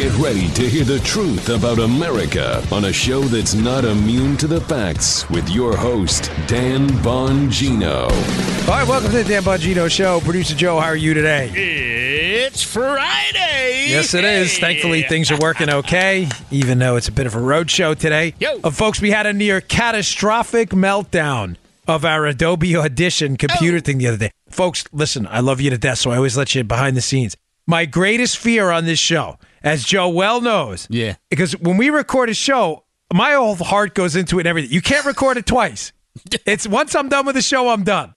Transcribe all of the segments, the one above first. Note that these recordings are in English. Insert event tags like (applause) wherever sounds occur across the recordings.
Get ready to hear the truth about America on a show that's not immune to the facts with your host, Dan Bongino. All right, welcome to the Dan Bongino Show. Producer Joe, how are you today? It's Friday. Yes, it is. Thankfully, things are working okay, even though it's a bit of a road show today. Yo. Uh, folks, we had a near catastrophic meltdown of our Adobe Audition computer Oh. thing the other day. Folks, listen, I love you to death, so I always let you behind the scenes. My greatest fear on this show, as Joe well knows, Yeah. because when we record a show, my whole heart goes into it and everything. You can't record it twice. (laughs) It's once I'm done with the show, I'm done.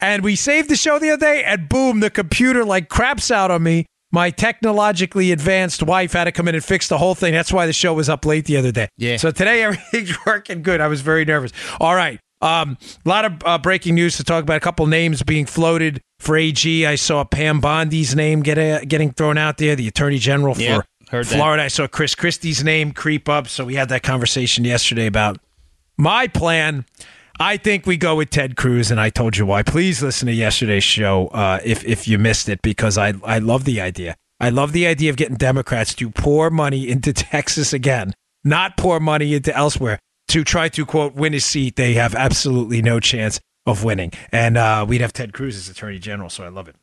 And we saved the show the other day, and boom, the computer like craps out on me. My technologically advanced wife had to come in and fix the whole thing. That's why the show was up late the other day. Yeah. So today (laughs) everything's working good. I was very nervous. All right. Um, a lot of uh, breaking news to talk about. A couple names being floated for AG. I saw Pam Bondi's name get uh, getting thrown out there, the Attorney General for Yeah, heard that. Florida. I saw Chris Christie's name creep up. So we had that conversation yesterday about my plan. I think we go with Ted Cruz, and I told you why. Please listen to yesterday's show uh, if if you missed it, because I I love the idea. I love the idea of getting Democrats to pour money into (laughs) Texas again, not pour money into elsewhere to try to quote win a seat. They have absolutely no chance of winning, and uh, we'd have Ted Cruz as Attorney General. So I love it.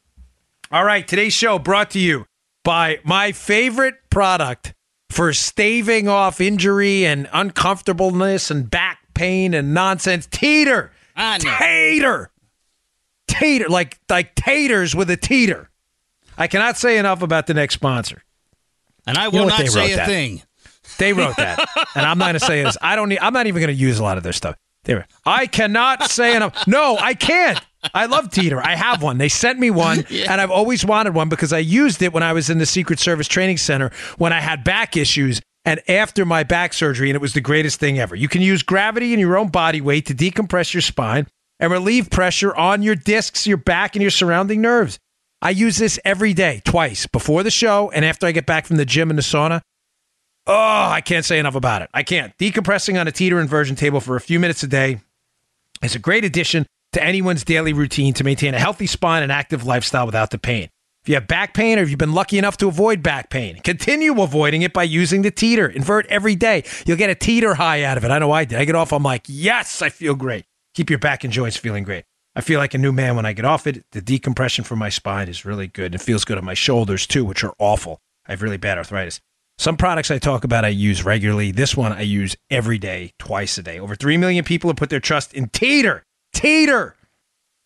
All right, today's show brought to you by my favorite product for staving off injury and uncomfortableness and back pain and nonsense. Teeter. I know. Tater. Tater. Like like taters with a teeter. I cannot say enough about the next sponsor. And I know will what not say a that. thing. They wrote that, and I'm not going to say this. I don't. Need, I'm not even going to use a lot of their stuff. They were. I cannot say enough. No, I can't. I love Teeter. I have one. They sent me one, (laughs) and I've always wanted one because I used it when I was in the Secret Service Training Center when I had back issues. And after my back surgery, and it was the greatest thing ever. You can use gravity and your own body weight to decompress your spine and relieve pressure on your discs, your back, and your surrounding nerves. I use this every day, twice, before the show and after I get back from the gym and the sauna. Oh, I can't say enough about it. I can't. Decompressing on a teeter inversion table for a few minutes a day is a great addition to anyone's daily routine to maintain a healthy spine and active lifestyle without the pain. If you have back pain or if you've been lucky enough to avoid back pain, continue avoiding it by using the teeter. Invert every day. You'll get a teeter high out of it. I know I did. I get off, I'm like, yes, I feel great. Keep your back and joints feeling great. I feel like a new man when I get off it. The decompression from my spine is really good. It feels good on my shoulders too, which are awful. I have really bad arthritis. Some products I talk about I use regularly. This one I use every day, twice a day. Over 3 million people have put their trust in Teeter. Teeter.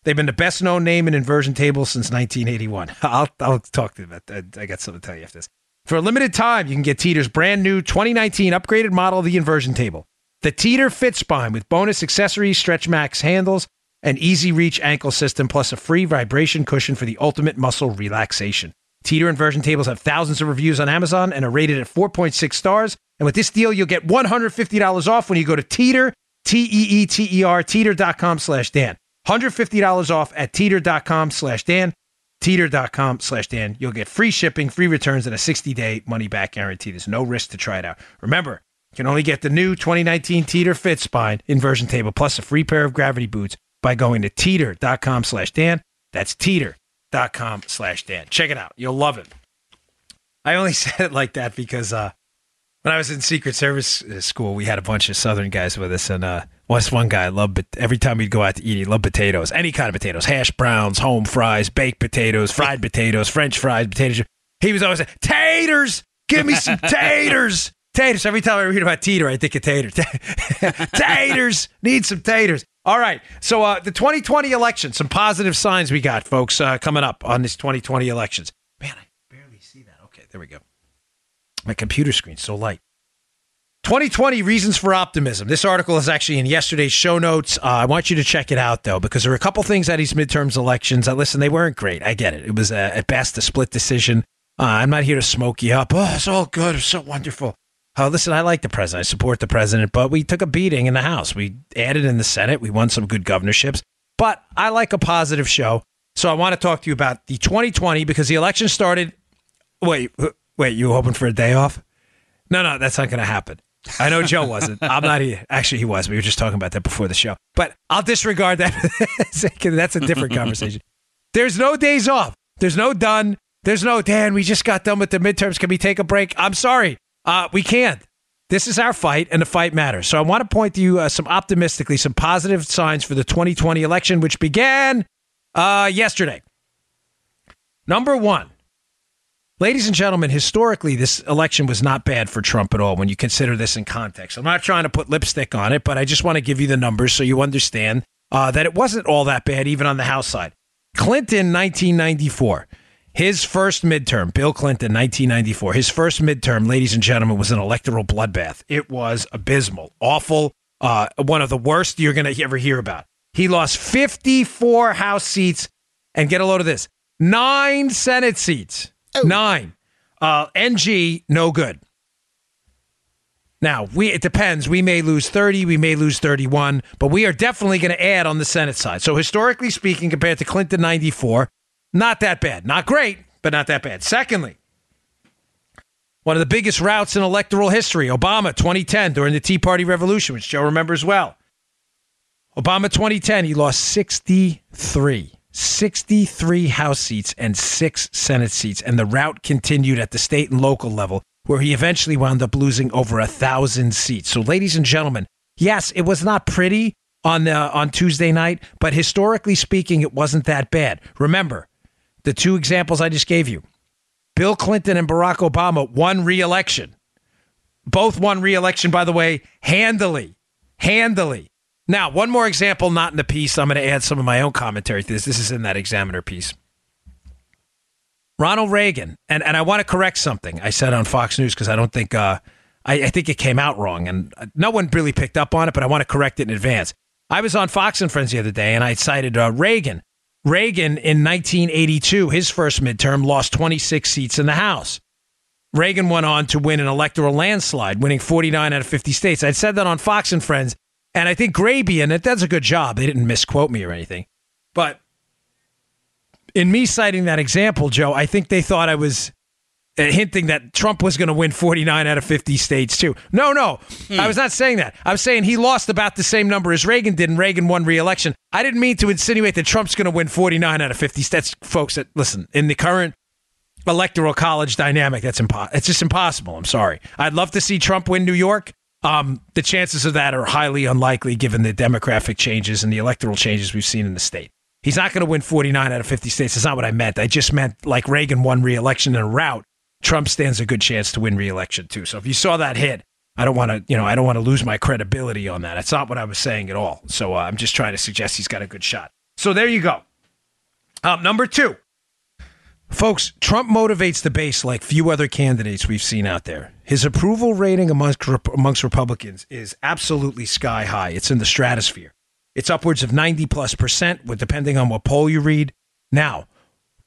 They've been the best known name in inversion tables since 1981. (laughs) I'll, I'll talk to them about that. I got something to tell you after this. For a limited time, you can get Teeter's brand new 2019 upgraded model of the inversion table. The Teeter Fit Spine with bonus accessories, Stretch Max handles, an easy reach ankle system, plus a free vibration cushion for the ultimate muscle relaxation. Teeter inversion tables have thousands of reviews on Amazon and are rated at 4.6 stars. And with this deal, you'll get $150 off when you go to Teeter, T E E T E R, teeter.com slash Dan. $150 off at teeter.com slash Dan. Teeter.com slash Dan. You'll get free shipping, free returns, and a 60 day money back guarantee. There's no risk to try it out. Remember, you can only get the new 2019 Teeter Fit Spine inversion table plus a free pair of gravity boots by going to teeter.com slash Dan. That's teeter.com slash Dan. Check it out. You'll love it. I only (laughs) said it like that because uh, when I was in Secret Service uh, school, we had a bunch of Southern guys with us, and uh, was one guy loved. But every time we'd go out to eat, he loved potatoes, any kind of potatoes, hash browns, home fries, baked potatoes, fried (laughs) potatoes, French fries, potatoes. He was always saying, "Taters, give me some taters." (laughs) Taters. Every time I read about Teeter, I think of taters. taters. Need some taters. All right. So uh, the 2020 election, some positive signs we got, folks, uh, coming up on this 2020 elections. Man, I barely see that. Okay, there we go. My computer screen's so light. 2020 reasons for optimism. This article is actually in yesterday's show notes. Uh, I want you to check it out though, because there were a couple things at these midterms elections. Uh, listen, they weren't great. I get it. It was uh, at best a split decision. Uh, I'm not here to smoke you up. Oh, it's all good. It's so wonderful. Uh, listen, I like the president. I support the president, but we took a beating in the House. We added in the Senate. We won some good governorships. But I like a positive show. So I want to talk to you about the 2020 because the election started. Wait, wait, you were hoping for a day off? No, no, that's not going to happen. I know Joe wasn't. (laughs) I'm not here. Actually, he was. We were just talking about that before the show. But I'll disregard that. (laughs) That's a different conversation. (laughs) There's no days off. There's no done. There's no, Dan, we just got done with the midterms. Can we take a break? I'm sorry. Uh, we can't. This is our fight, and the fight matters. So I want to point to you uh, some optimistically, some positive signs for the 2020 election, which began uh, yesterday. Number one, ladies and gentlemen, historically, this election was not bad for Trump at all when you consider this in context. I'm not trying to put lipstick on it, but I just want to give you the numbers so you understand uh, that it wasn't all that bad, even on the House side. Clinton, 1994. His first midterm, Bill Clinton, 1994, his first midterm, ladies and gentlemen, was an electoral bloodbath. It was abysmal, awful, uh, one of the worst you're going to ever hear about. He lost 54 House seats, and get a load of this nine Senate seats. Nine. Uh, NG, no good. Now, we it depends. We may lose 30, we may lose 31, but we are definitely going to add on the Senate side. So, historically speaking, compared to Clinton 94, not that bad. Not great, but not that bad. Secondly, one of the biggest routes in electoral history, Obama 2010 during the Tea Party Revolution, which Joe remembers well. Obama 2010, he lost 63. 63 House seats and six Senate seats, and the route continued at the state and local level, where he eventually wound up losing over a thousand seats. So, ladies and gentlemen, yes, it was not pretty on the, on Tuesday night, but historically speaking, it wasn't that bad. Remember, the two examples I just gave you Bill Clinton and Barack Obama won re election. Both won re election, by the way, handily. Handily. Now, one more example, not in the piece. I'm going to add some of my own commentary to this. This is in that examiner piece. Ronald Reagan, and, and I want to correct something I said on Fox News because I don't think, uh, I, I think it came out wrong and no one really picked up on it, but I want to correct it in advance. I was on Fox and Friends the other day and I cited uh, Reagan Reagan in 1982, his first midterm, lost 26 seats in the House. Reagan went on to win an electoral landslide, winning 49 out of 50 states. I'd said that on Fox and Friends, and I think Grabien, it does a good job. They didn't misquote me or anything. But in me citing that example, Joe, I think they thought I was hinting that Trump was going to win 49 out of 50 states too. No, no, hmm. I was not saying that. I was saying he lost about the same number as Reagan did, and Reagan won re-election. I didn't mean to insinuate that Trump's going to win 49 out of 50 states, folks. That listen in the current electoral college dynamic, that's impossible. It's just impossible. I'm sorry. I'd love to see Trump win New York. Um, the chances of that are highly unlikely given the demographic changes and the electoral changes we've seen in the state. He's not going to win 49 out of 50 states. That's not what I meant. I just meant like Reagan won re-election in a route Trump stands a good chance to win re-election too. So if you saw that hit, I don't want to, you know, I don't want to lose my credibility on that. It's not what I was saying at all. So uh, I'm just trying to suggest he's got a good shot. So there you go. Um, number two, folks, Trump motivates the base like few other candidates we've seen out there. His approval rating amongst amongst Republicans is absolutely sky high. It's in the stratosphere. It's upwards of 90 plus percent, with depending on what poll you read. Now,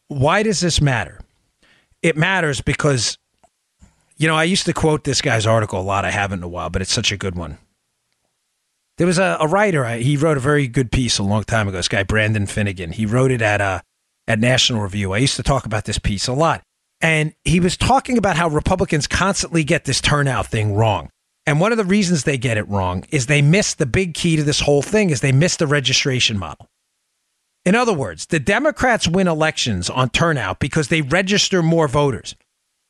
why does this matter? It matters because, you know, I used to quote this guy's article a lot. I haven't in a while, but it's such a good one. There was a, a writer. He wrote a very good piece a long time ago. This guy Brandon Finnigan. He wrote it at uh, at National Review. I used to talk about this piece a lot, and he was talking about how Republicans constantly get this turnout thing wrong. And one of the reasons they get it wrong is they miss the big key to this whole thing is they miss the registration model. In other words, the Democrats win elections on turnout because they register more voters.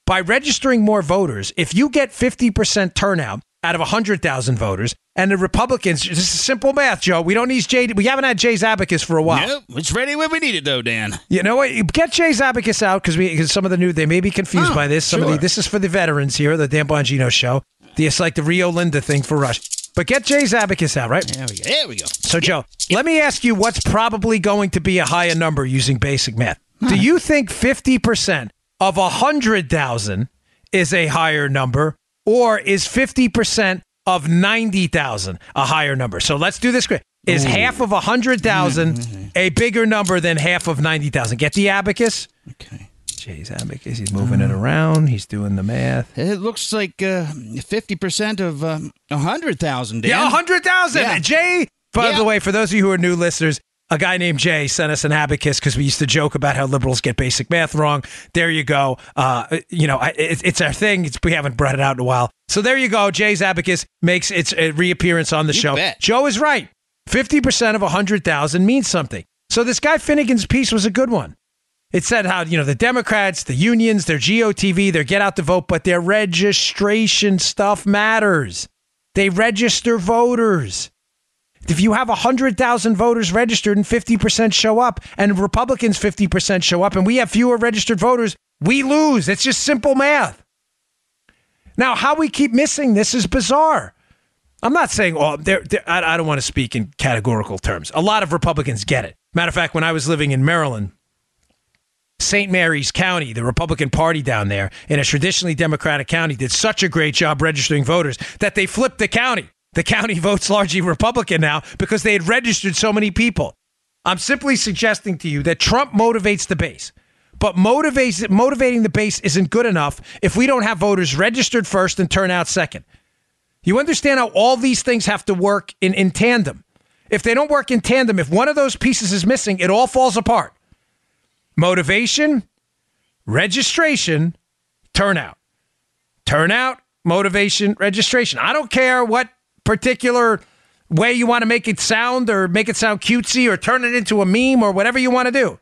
By registering more voters, if you get 50% turnout out of 100,000 voters, and the Republicans, this is simple math, Joe. We don't need Jay. We haven't had Jay's abacus for a while. Nope, it's ready when we need it, though, Dan. You know what? Get Jay's abacus out because we because some of the new they may be confused oh, by this. Some sure. of the this is for the veterans here, the Dan Bongino show. It's like the Rio Linda thing for Rush. But get Jay's abacus out, right? There we go. There we go. So, Joe, let me ask you what's probably going to be a higher number using basic math. Do hmm. you think 50% of 100,000 is a higher number, or is 50% of 90,000 a higher number? So let's do this quick. Is Ooh. half of 100,000 mm-hmm. a bigger number than half of 90,000? Get the abacus. Okay. Jay's abacus. He's moving it around. He's doing the math. It looks like uh, fifty percent of um, a hundred thousand. Yeah, a hundred thousand. Yeah. Jay. By yeah. the way, for those of you who are new listeners, a guy named Jay sent us an abacus because we used to joke about how liberals get basic math wrong. There you go. Uh, you know, it, it's our thing. It's, we haven't brought it out in a while. So there you go. Jay's abacus makes its reappearance on the you show. Bet. Joe is right. 50% of 100,000 means something. So this guy Finnigan's piece was a good one. It said how, you know, the Democrats, the unions, their GOTV, their get out the vote, but their registration stuff matters. They register voters. If you have 100,000 voters registered and 50% show up, and Republicans 50% show up, and we have fewer registered voters, we lose. It's just simple math. Now, how we keep missing this is bizarre. I'm not saying, oh, they're, they're, I, I don't want to speak in categorical terms. A lot of Republicans get it. Matter of fact, when I was living in Maryland, St. Mary's County, the Republican Party down there, in a traditionally Democratic county, did such a great job registering voters that they flipped the county. The county (laughs) votes largely Republican now because they had registered so many people. I'm simply suggesting to you that Trump motivates the base. But motivates, motivating the base isn't good enough if we don't have voters registered first and turn out second. You understand how all these things have to work in, in tandem. If they don't work in tandem, if one of those pieces is missing, it all falls apart. Motivation, registration, turnout. Turnout, motivation, registration. I don't care what particular way you want to make it sound or make it sound cutesy or turn it into a meme or whatever you want to do.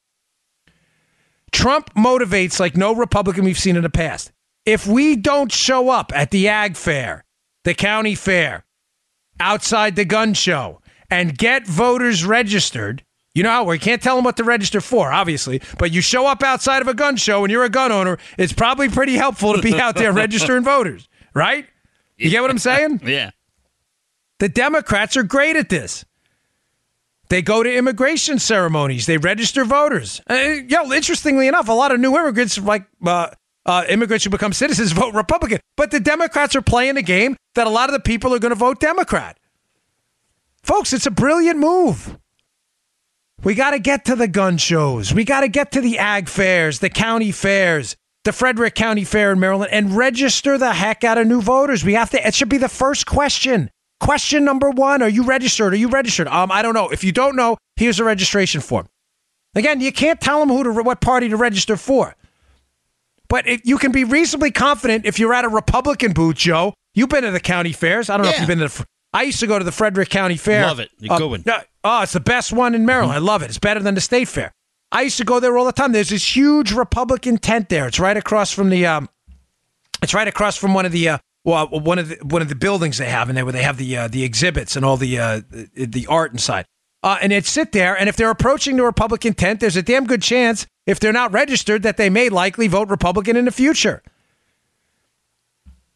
Trump motivates like no Republican we've seen in the past. If we don't show up at the ag fair, the county fair, outside the gun show, and get voters registered, you know how we can't tell them what to register for, obviously, but you show up outside of a gun show and you're a gun owner, it's probably pretty helpful to be out there (laughs) registering voters, right? You get what I'm saying? (laughs) Yeah. The Democrats are great at this. They go to immigration ceremonies. They register voters. Uh, yo, interestingly enough, a lot of new immigrants, like uh, uh, immigrants who become citizens, (laughs) vote Republican. But the Democrats are playing a game that a lot of the people are going to vote Democrat. Folks, it's a brilliant move. We got to get to the gun shows. We got to get to the ag fairs, the county fairs, the Frederick County Fair in Maryland, and register the heck out of new voters. We have to. It should be the first question. Question number one: Are you registered? Are you registered? Um, I don't know. If you don't know, here's a registration form. Again, you can't tell them who to what party to register for, but if you can be reasonably confident if you're at a Republican booth, Joe. You've been to the county fairs. I don't know if you've been to the. I used to go to the Frederick County Fair. Love it. Good one. yeah. Oh, it's the best one in Maryland. I love it. It's better than the state fair. I used to go there all the time. There's this huge Republican tent there. It's right across from the. Um, it's right across from one of the. Uh, well, one of the one of the buildings they have in there where they have the uh, the exhibits and all the uh, the, the art inside. Uh, and they'd sit there, and if they're approaching the Republican tent, there's a damn good chance, if they're not registered, that they may likely vote Republican in the future.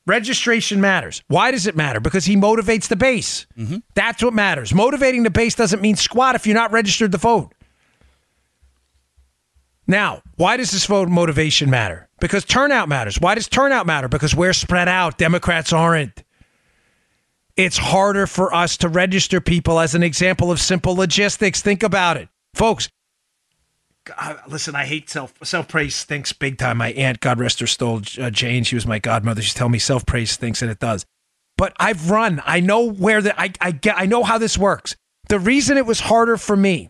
Registration matters. Why does it matter? Because he motivates the base. Mm-hmm. That's what matters. Motivating the base doesn't mean squat if you're not registered to vote. Now, why does this vote motivation matter? Because turnout matters. Why does turnout matter? Because we're spread out. Democrats aren't. It's harder for us to register people as an example of simple logistics. Think about it. Folks, listen, I hate self self praise stinks big time. My aunt, God rest her soul, uh, Jane, she was my godmother. She's telling me self praise stinks, and it does. But I've run. I know where the I I get. I know how this works. The reason it was harder for me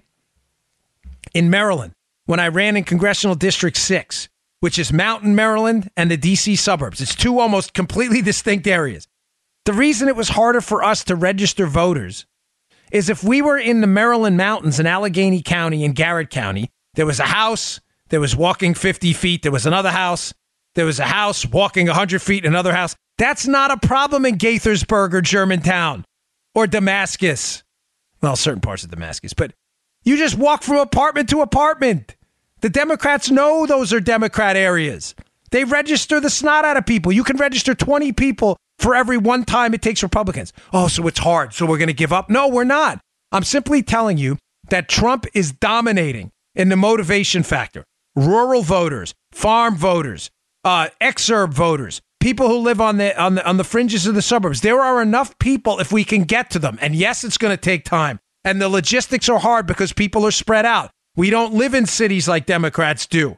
in Maryland when I ran in Congressional District Six, which is Mountain Maryland and the D.C. suburbs. It's two almost completely distinct areas. The reason it was harder for us to register voters is if we were in the Maryland mountains in Allegany County and Garrett County, there was a house, there was walking 50 feet, there was another house, there was a house walking 100 feet, another house. That's not a problem in Gaithersburg or Germantown or Damascus. Well, certain parts of Damascus, but you just walk from apartment to apartment. The Democrats know those are Democrat areas. They register the snot out of people. You can register 20 people for every one time it takes Republicans. Oh, so it's hard. So we're going to give up? No, we're not. I'm simply telling you that Trump is dominating in the motivation factor. Rural voters, farm voters, uh, exurb voters, people who live on the on the on the fringes of the suburbs. There are enough people if we can get to them. And yes, it's going to take time. And the logistics are hard because people are spread out. We don't live in cities like Democrats do.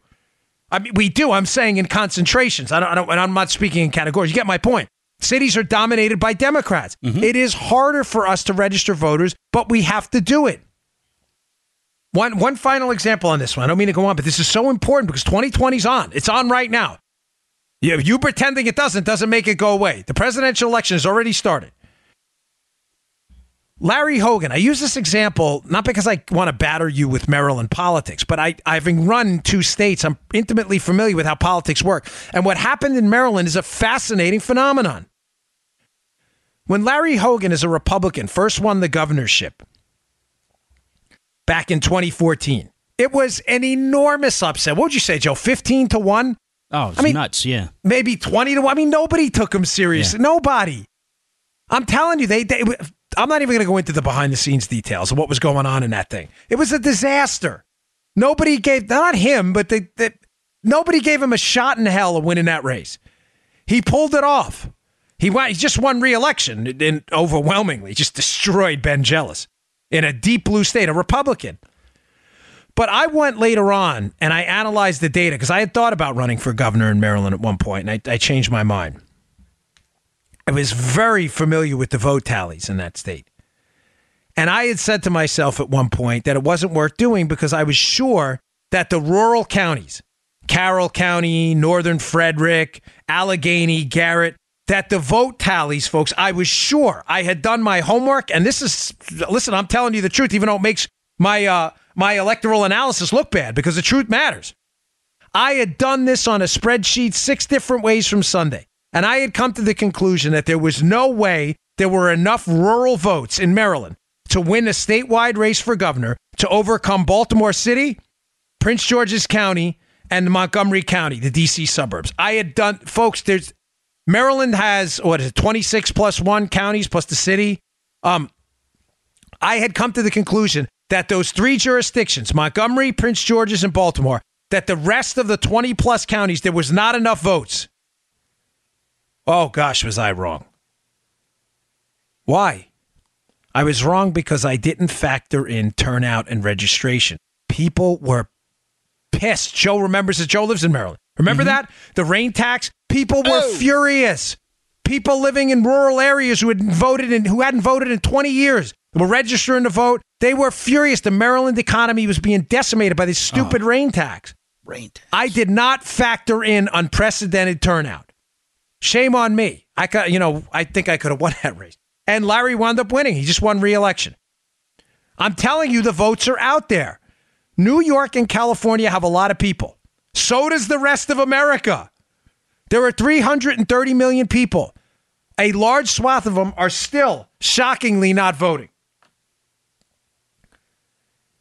I mean, we do. I'm saying in concentrations. I don't, I don't, and I'm not speaking in categories. You get my point. Cities are dominated by Democrats. It is harder for us to register voters, but we have to do it. One, one final example on this one. I don't mean to go on, but this is so important because 2020's on. It's on right now. You, you pretending it doesn't doesn't make it go away. The presidential election has already started. Larry Hogan, I use this example not because I want to batter you with Maryland politics, but I, having run two states, I'm intimately familiar with how politics work. And what happened in Maryland is a fascinating phenomenon. When Larry Hogan, as a Republican, first won the governorship back in 2014, it was an enormous upset. What would you say, Joe? 15 to 1? Oh, I mean, nuts, yeah. Maybe 20 to 1. I mean, nobody took him seriously. Yeah. Nobody. I'm telling you, they, they I'm not even going to go into the behind the scenes details of what was going on in that thing. It was a disaster. Nobody gave, not him, but they, they, nobody gave him a shot in hell of winning that race. He pulled it off. He, won, he just won re-election and overwhelmingly just destroyed Ben Jealous in a deep blue state, a Republican. But I went later on and I analyzed the data because I had thought about running for governor in Maryland at one point, and I, I changed my mind. I was very familiar with the vote tallies in that state. And I had said to myself at one point that it wasn't worth doing because I was sure that the rural counties, Carroll County, Northern Frederick, Allegheny, Garrett, that the vote tallies, folks, I was sure I had done my homework. And this is, listen, I'm telling you the truth, even though it makes my, uh, my electoral analysis look bad because the truth matters. I had done this on a spreadsheet six different ways from Sunday. And I had come to the conclusion that there was no way there were enough rural votes in Maryland to win a statewide race for governor to overcome Baltimore City, Prince George's County, and Montgomery County, the DC suburbs. I had done, folks, there's Maryland has, what is it, 26 plus one counties plus the city. Um, I had come to the conclusion that those three jurisdictions, Montgomery, Prince George's, and Baltimore, that the rest of the 20 plus counties, there was not enough votes Oh, gosh, was I wrong. Why? I was wrong because I didn't factor in turnout and registration. People were pissed. Joe remembers that Joe lives in Maryland. Remember mm-hmm. that? The rain tax? People were oh. furious. People living in rural areas who had voted and who hadn't voted in 20 years were registering to vote. They were furious. The Maryland economy was being decimated by this stupid oh. rain tax. Rain tax. I did not factor in unprecedented turnout. Shame on me. I got, you know, I think I could have won (laughs) that race. And Larry wound up winning. He just won re-election. I'm telling you, the votes are out there. New York and California have a lot of people. So does the rest of America. There are 330 million people. A large swath of them are still shockingly not voting.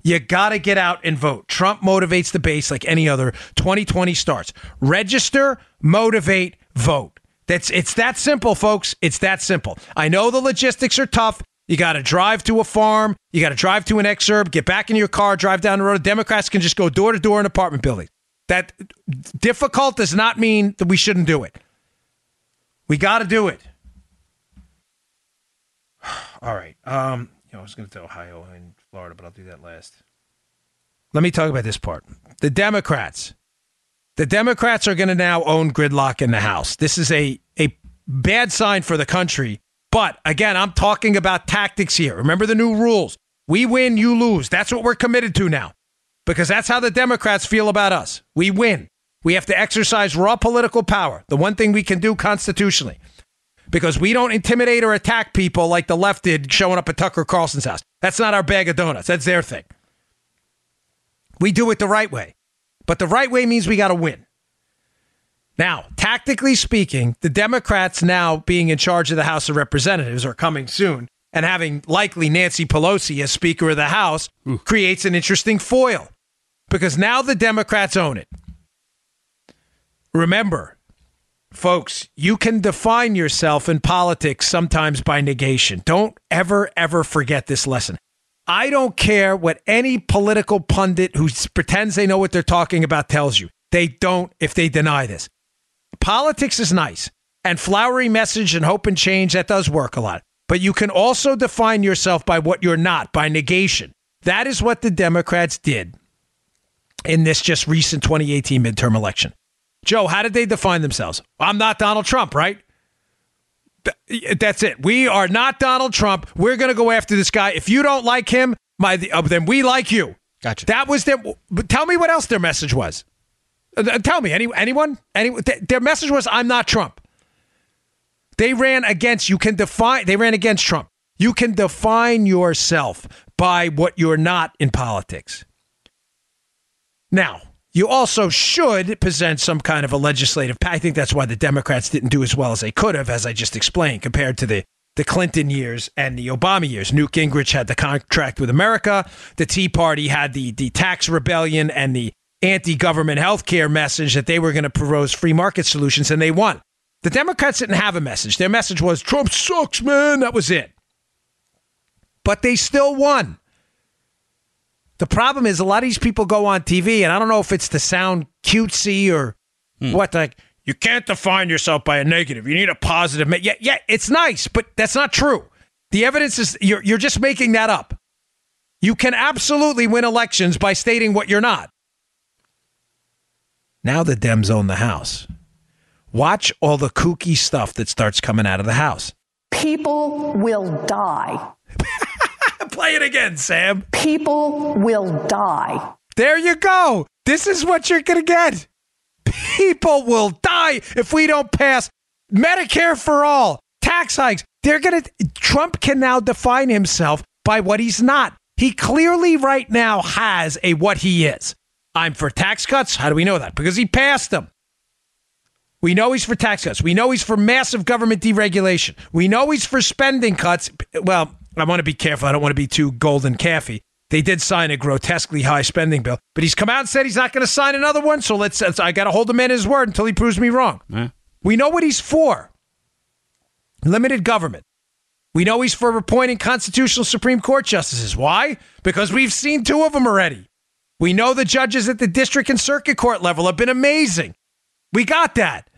You got to get out and vote. Trump motivates the base like any other 2020 starts. Register, motivate, vote. That's it's that simple, folks. It's that simple. I know the logistics are tough. You got to drive to a farm. You got to drive to an exurb, get back in your car, drive down the road. Democrats can just go door to door in apartment buildings. That difficult does not mean that we shouldn't do it. We got to do it. (sighs) All right. Um, you know, I was going to do Ohio and Florida, but I'll do that last. Let me talk about this part. The Democrats the Democrats are going to now own gridlock in the House. This is a, a bad sign for the country. But again, I'm talking about tactics here. Remember the new rules. We win, you lose. That's what we're committed to now because that's how the Democrats feel about us. We win. We have to exercise raw political power, the one thing we can do constitutionally, because we don't intimidate or attack people like the left did showing up at Tucker Carlson's house. That's not our bag of donuts. That's their thing. We do it the right way. But the right way means we got to win. Now, tactically speaking, the Democrats now being in charge of the House of Representatives are coming soon and having likely Nancy Pelosi as Speaker of the House Ooh. creates an interesting foil because now the Democrats own it. Remember, folks, you can define yourself in politics sometimes by negation. Don't ever, ever forget this lesson. I don't care what any political pundit who pretends they know what they're talking about tells you. They don't if they deny this. Politics is nice and flowery message and hope and change that does work a lot. But you can also define yourself by what you're not, by negation. That is what the Democrats did in this just recent 2018 midterm election. Joe, how did they define themselves? I'm not Donald Trump, right? That's it. We are not Donald Trump. We're going to go after this guy. If you don't like him, my uh, then we like you. Gotcha. That was their. Tell me what else their message was. Uh, tell me, any anyone? Any their message was, "I'm not Trump." They ran against. You can define. They ran against Trump. You can define yourself by what you're not in politics. Now, you also should present some kind of a legislative. I think that's why the Democrats didn't do as well as they could have, as I just explained, compared to the the Clinton years and the Obama years. Newt Gingrich had the contract with America. The Tea Party had the the tax rebellion and the anti-government health care message that they were going to propose free market solutions, and they won. The Democrats didn't have a message. Their message was Trump sucks, man. That was it. But they still won. The problem is a lot of these people go on TV, and I don't know if it's to sound cutesy or hmm. what. Like you can't define yourself by a negative. You need a positive. Yeah, yeah, it's nice, but that's not true. The evidence is you're you're just making that up. You can absolutely win elections by stating what you're not. Now the Dems own the House. Watch all the kooky stuff that starts coming out of the House. People will die. (laughs) (laughs) Play it again, Sam. People will die. There you go. This is what you're going to get. People will die if we don't pass Medicare for all, tax hikes. They're going to Trump can now define himself by what he's not. He clearly right now has a what he is. I'm for tax cuts. How do we know that? Because he passed them. We know he's for tax cuts. We know he's for massive government deregulation. We know he's for spending cuts. Well, I want to be careful. I don't want to be too golden calfy. They did sign a grotesquely high spending bill, but he's come out and said he's not going to sign another one. So let's. I got to hold him at his word until he proves me wrong. Eh. We know what he's for. Limited government. We know he's for appointing constitutional Supreme Court justices. Why? Because we've seen two of them already. We know the judges at the district and circuit court level have been amazing. We got that.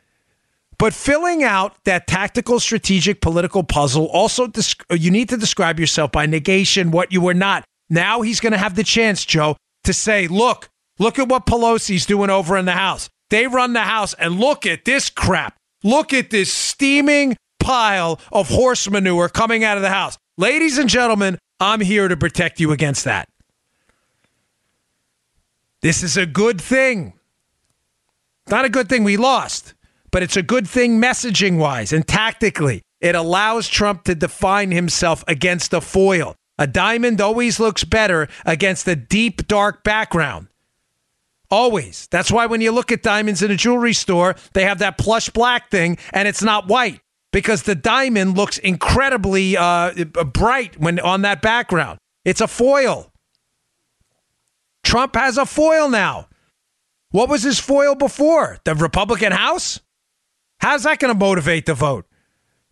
But filling out that tactical, strategic, political puzzle, also you need to describe yourself by negation, what you were not. Now he's going to have the chance, Joe, to say, look, look at what Pelosi's doing over in the House. They run the House, and look at this crap. Look at this steaming pile of horse manure coming out of the House. Ladies and gentlemen, I'm here to protect you against that. This is a good thing. Not a good thing we lost but it's a good thing messaging wise and tactically. It allows Trump to define himself against a foil. A diamond always looks better against a deep, dark background. Always. That's why when you look at diamonds in a jewelry store, they have that plush black thing and it's not white because the diamond looks incredibly uh, bright when on that background. It's a foil. Trump has a foil now. What was his foil before? The Republican House? How's that going to motivate the vote?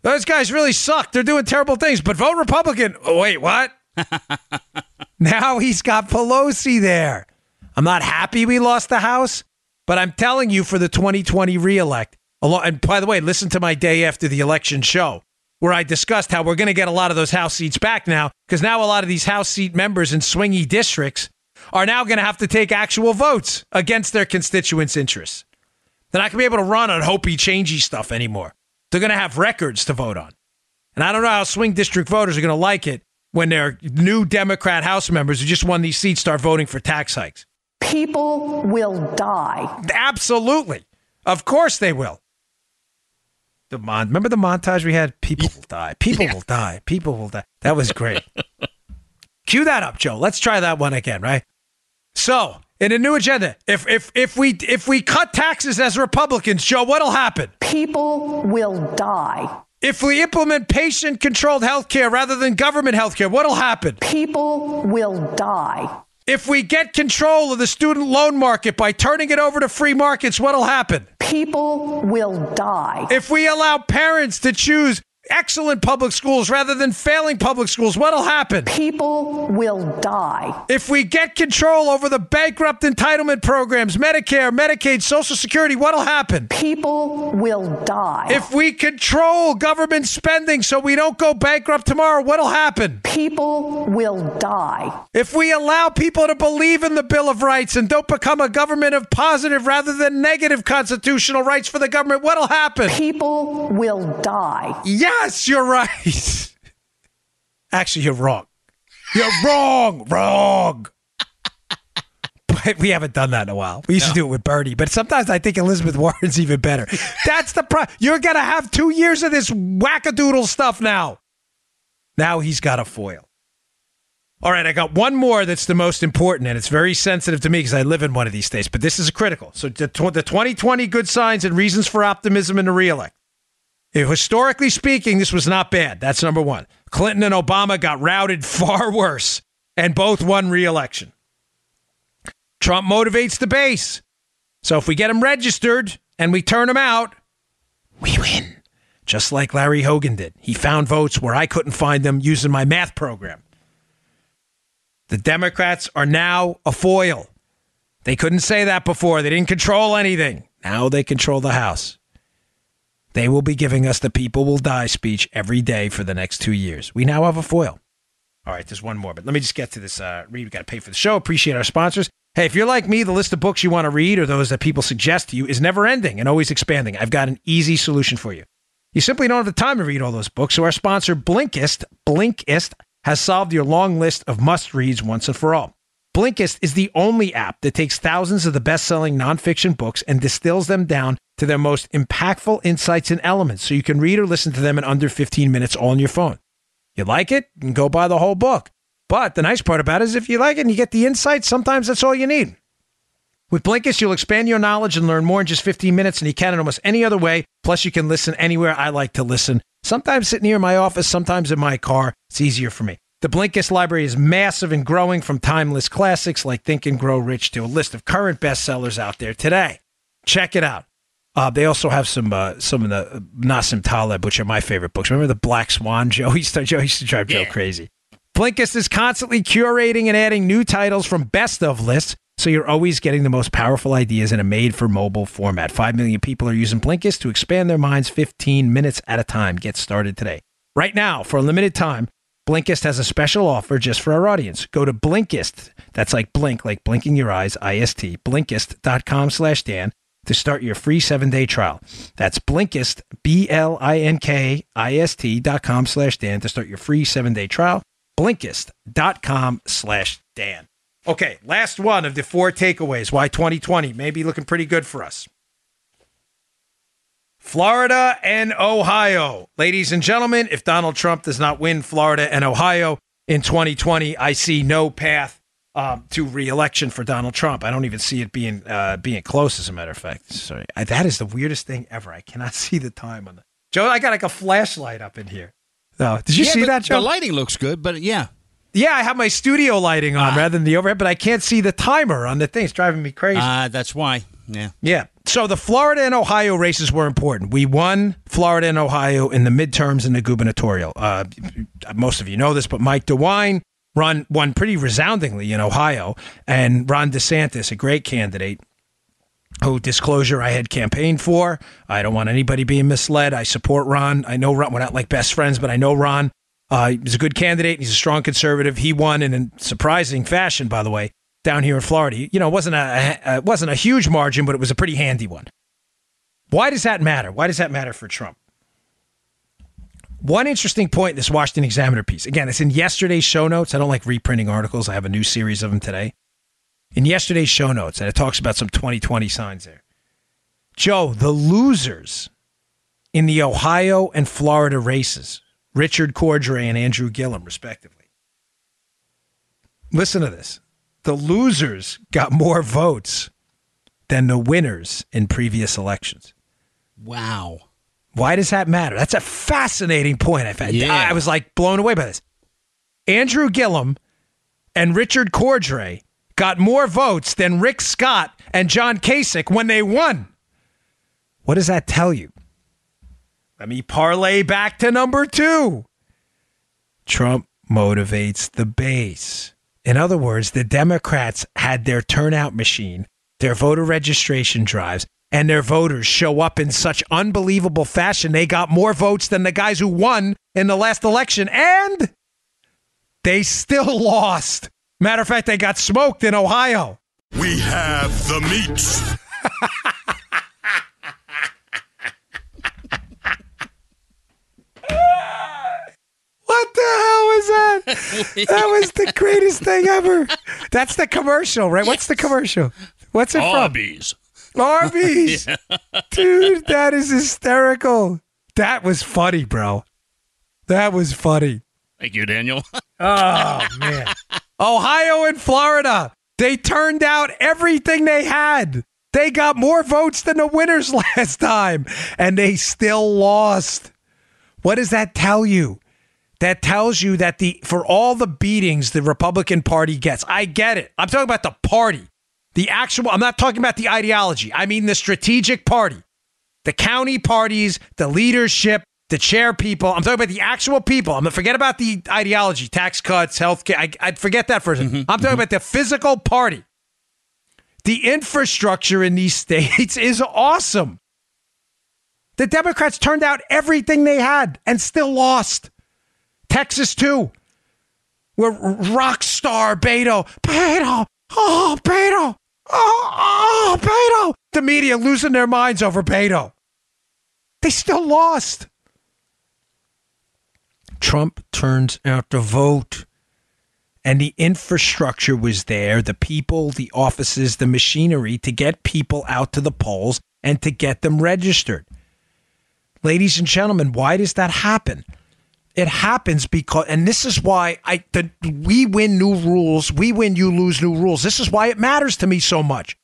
Those guys really suck. They're doing terrible things, but vote Republican. Oh, wait, what? (laughs) now he's got Pelosi there. I'm not happy we lost the House, but I'm telling you for the 2020 reelect. And by the way, listen to my day after the election show where I discussed how we're going to get a lot of those House seats back now because now a lot of these House seat members in swingy districts are now going to have to take actual votes against their constituents' interests. They're not going to be able to run on hopey, changey stuff anymore. They're going to have records to vote on. And I don't know how swing district voters are going to like it when their new Democrat House members who just won these seats start voting for tax hikes. People will die. Absolutely. Of course they will. The mon- Remember the montage we had? People will die. People yeah. will die. People will die. That was great. (laughs) Cue that up, Joe. Let's try that one again, right? So in a new agenda. If if if we if we cut taxes as Republicans, Joe, what'll happen? People will die. If we implement patient controlled health care rather than government health care, what'll happen? People will die. If we get control of the student loan market by turning it over to free markets, what'll happen? People will die. If we allow parents to choose excellent public schools rather than failing public schools, what'll happen? People will die. If we get control over the bankrupt entitlement programs, Medicare, Medicaid, Social Security, what'll happen? People will die. If we control government spending so we don't go bankrupt tomorrow, what'll happen? People will die. If we allow people to believe in the Bill of Rights and don't become a government of positive rather than negative constitutional rights for the government, what'll happen? People will die. Yeah. Yes, you're right. (laughs) Actually, you're wrong. You're wrong. Wrong. (laughs) But we haven't done that in a while. We used no. to do it with Bernie, but sometimes I think Elizabeth (laughs) Warren's even better. That's the pro. You're gonna have two years of this wackadoodle stuff now. Now he's got a foil. All right, I got one more that's the most important, and it's very sensitive to me because I live in one of these states, but this is critical. So, the, the 2020 good signs and reasons for optimism in the reelect. Historically speaking, this was not bad. That's number one. Clinton and Obama got routed (laughs) far worse, and both won reelection. Trump motivates the base. So, if we get him registered and we turn him out, we win. Just like Larry Hogan did. He found votes where I couldn't find them using my math program. The Democrats are now a foil. They couldn't say that before. They didn't control anything. Now they control the House. They will be giving us the people will die speech every day for the next two years. We now have a foil. All right, there's one more, but let me just get to this. Uh, read, we got to pay for the show. Appreciate our sponsors. Hey, if you're like me, the list of books you want to read or those that people suggest to you is never ending and always expanding. I've got an easy solution for you. You simply don't have the time to read all those books, so our sponsor, Blinkist, Blinkist, has solved your long list of must reads once and for all. Blinkist is the only app that takes thousands of the best selling nonfiction books and distills them down to their most impactful insights and elements so you can read or listen to them in under 15 minutes on your phone. You like it? You go buy the whole book. But the nice part about it is if you like it and you get the insights, sometimes that's all you need. With Blinkist, you'll expand your knowledge and learn more in just 15 minutes, and you can in almost any other way. Plus, you can listen anywhere I like to listen. Sometimes sitting here in my office, sometimes in my car. It's easier for me. The Blinkist library is massive and growing from timeless classics like Think and Grow Rich to a list of current bestsellers out there today. Check it out. Uh, they also have some uh, some of the uh, Nassim Taleb, which are my favorite books. Remember the Black Swan? (laughs) Joe used to, Joe used to drive Joe crazy. Blinkist is constantly curating and adding new titles from best of lists, so you're always getting the most powerful ideas in a made for mobile format. 5 million people are using Blinkist to expand their minds 15 minutes at a time. Get started today. Right now, for a limited time, Blinkist has a special offer just for our audience. Go to Blinkist, that's like blink, like blinking your eyes, IST, blinkist.com slash Dan to start your free seven-day trial. That's Blinkist, B-L-I-N-K-I-S-T dot com slash Dan to start your free seven-day trial. Blinkist.com slash Dan. Okay, last one of the four takeaways. Why 2020 may be looking pretty good for us. Florida and Ohio. Ladies and gentlemen, if Donald Trump does not win Florida and Ohio in 2020, I see no path um, to reelection for Donald Trump. I don't even see it being uh, being close, as a matter of fact. Sorry. I, that is the weirdest thing ever. I cannot (laughs) see the time on the. Joe, I got like a flashlight up in here. No, did you Yeah, see that, Joe? The lighting looks good, but yeah. Yeah, I have my studio lighting on rather than the overhead, but I can't see the timer on the thing. It's driving me crazy. Uh, that's why. Yeah. yeah. So the Florida and Ohio races were important. We won Florida and Ohio in the midterms and the gubernatorial. Uh, most of you know this, but Mike DeWine run won pretty resoundingly in Ohio, and Ron DeSantis, a great candidate, who disclosure I had campaigned for. I don't want anybody being misled. I support Ron. I know Ron. We're not like best friends, but I know Ron. Uh, he's a good candidate. He's a strong conservative. He won in a surprising fashion, by the way, down here in Florida. You know, it wasn't a, it wasn't a huge margin, but it was a pretty handy one. Why does that matter? Why does that matter for Trump? One interesting point in this Washington Examiner piece. Again, it's in yesterday's show notes. I don't like reprinting articles. I have a new series of them today. In yesterday's show notes, and it talks about some 2020 signs there. Joe, the losers in the Ohio and Florida races, Richard Cordray and Andrew Gillum, respectively. Listen to this. The losers got more votes than the winners in previous elections. Wow. Why does that matter? That's a fascinating point. I've had. Yeah. I was like blown away by this. Andrew Gillum and Richard Cordray got more votes than Rick Scott and John Kasich when they won. What does that tell you? Let me parlay back to number two. Trump motivates the base. In other words, the Democrats had their turnout machine, their voter registration drives, and their voters show up in such unbelievable fashion. They got more votes than the guys who won in the last election, and they still (laughs) lost. Matter of fact, they got smoked in Ohio. We have the meats. (laughs) What the hell (laughs) that? was the greatest thing ever. That's the commercial, right? What's the commercial? What's it from? Arby's. Arby's. (laughs) Dude, that is hysterical. That was funny, bro. That was funny. Thank you, Daniel. (laughs) Oh, man. Ohio and Florida, they turned out everything they had. They got more votes than the winners last time, and they still lost. What does that tell you? That tells you that the for all the beatings the Republican Party gets, I get it. I'm talking about the party. The actual I'm not talking about the ideology. I mean the strategic party. The county parties, the leadership, the chair people. I'm talking about the actual people. I'm gonna forget about the ideology, tax cuts, health care. I, I'd forget that for a 2nd mm-hmm. I'm talking mm-hmm. about the physical party. The infrastructure in these (laughs) states is awesome. The Democrats turned out everything they had and still lost. Texas, too, where rock star Beto, Beto, oh, Beto, oh, oh, Beto. The media losing their minds over Beto. They still lost. Trump turns out to vote. And the infrastructure was there the people, the offices, the machinery to get people out to the polls and to get them registered. Ladies and gentlemen, why does that happen? It happens because, and this is why I the, we win new rules, we win, you lose new rules. This is why it matters to me so much.